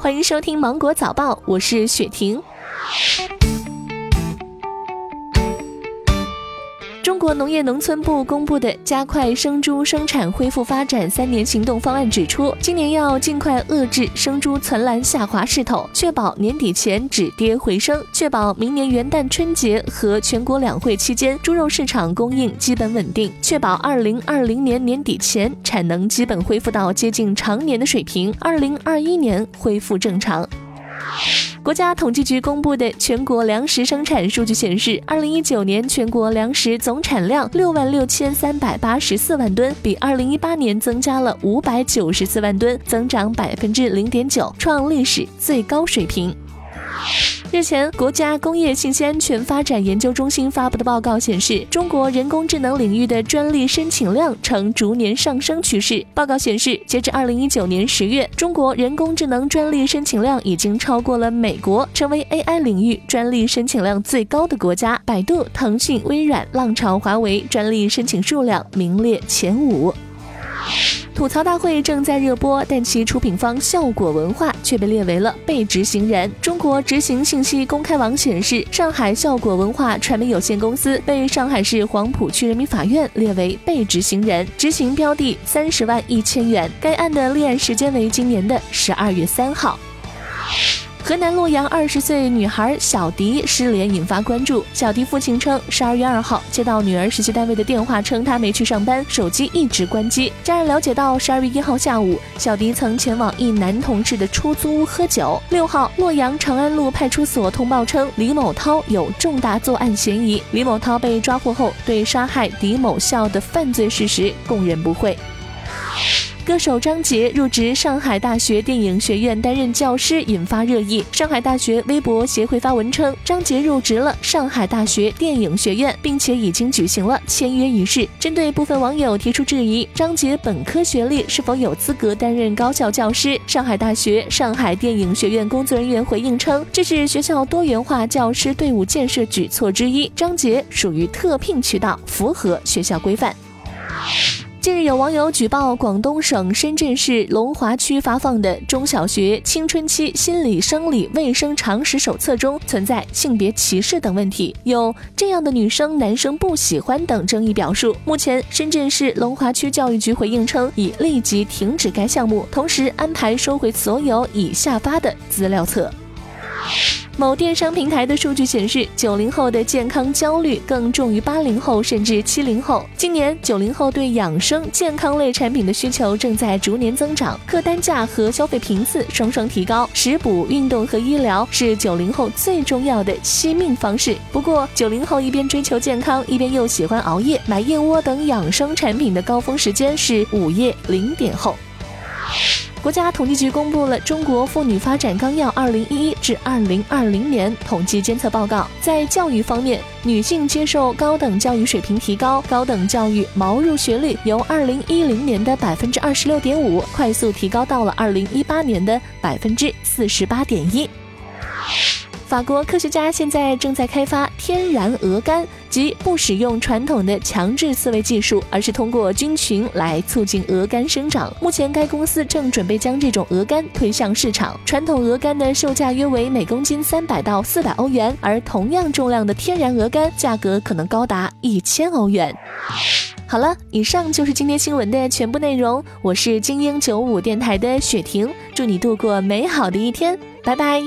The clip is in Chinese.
欢迎收听《芒果早报》，我是雪婷。中国农业农村部公布的加快生猪生产恢复发展三年行动方案指出，今年要尽快遏制生猪存栏下滑势头，确保年底前止跌回升，确保明年元旦春节和全国两会期间猪肉市场供应基本稳定，确保二零二零年年底前产能基本恢复到接近常年的水平，二零二一年恢复正常。国家统计局公布的全国粮食生产数据显示，二零一九年全国粮食总产量六万六千三百八十四万吨，比二零一八年增加了五百九十四万吨，增长百分之零点九，创历史最高水平。日前，国家工业信息安全发展研究中心发布的报告显示，中国人工智能领域的专利申请量呈逐年上升趋势。报告显示，截至二零一九年十月，中国人工智能专利申请量已经超过了美国，成为 AI 领域专利申请量最高的国家。百度、腾讯、微软、浪潮、华为专利申请数量名列前五。吐槽大会正在热播，但其出品方效果文化却被列为了被执行人。中国执行信息公开网显示，上海效果文化传媒有限公司被上海市黄浦区人民法院列为被执行人，执行标的三十万一千元。该案的立案时间为今年的十二月三号。河南洛阳二十岁女孩小迪失联引发关注。小迪父亲称，十二月二号接到女儿实习单位的电话，称她没去上班，手机一直关机。家人了解到，十二月一号下午，小迪曾前往一男同事的出租屋喝酒。六号，洛阳长安路派出所通报称，李某涛有重大作案嫌疑。李某涛被抓获后，对杀害李某孝的犯罪事实供认不讳。歌手张杰入职上海大学电影学院担任教师，引发热议。上海大学微博协会发文称，张杰入职了上海大学电影学院，并且已经举行了签约仪式。针对部分网友提出质疑，张杰本科学历是否有资格担任高校教师？上海大学上海电影学院工作人员回应称，这是学校多元化教师队伍建设举措之一，张杰属于特聘渠道，符合学校规范。近日有网友举报广东省深圳市龙华区发放的中小学青春期心理生理卫生常识手册中存在性别歧视等问题，有这样的女生男生不喜欢等争议表述。目前，深圳市龙华区教育局回应称，已立即停止该项目，同时安排收回所有已下发的资料册。某电商平台的数据显示，九零后的健康焦虑更重于八零后甚至七零后。今年，九零后对养生健康类产品的需求正在逐年增长，客单价和消费频次双双提高。食补、运动和医疗是九零后最重要的惜命方式。不过，九零后一边追求健康，一边又喜欢熬夜买燕窝等养生产品的高峰时间是午夜零点后。国家统计局公布了《中国妇女发展纲要（二零一一至二零二零年）》统计监测报告，在教育方面，女性接受高等教育水平提高，高等教育毛入学率由二零一零年的百分之二十六点五快速提高到了二零一八年的百分之四十八点一。法国科学家现在正在开发天然鹅肝，即不使用传统的强制饲喂技术，而是通过菌群来促进鹅肝生长。目前，该公司正准备将这种鹅肝推向市场。传统鹅肝的售价约为每公斤三百到四百欧元，而同样重量的天然鹅肝价格可能高达一千欧元。好了，以上就是今天新闻的全部内容。我是精英九五电台的雪婷，祝你度过美好的一天，拜拜。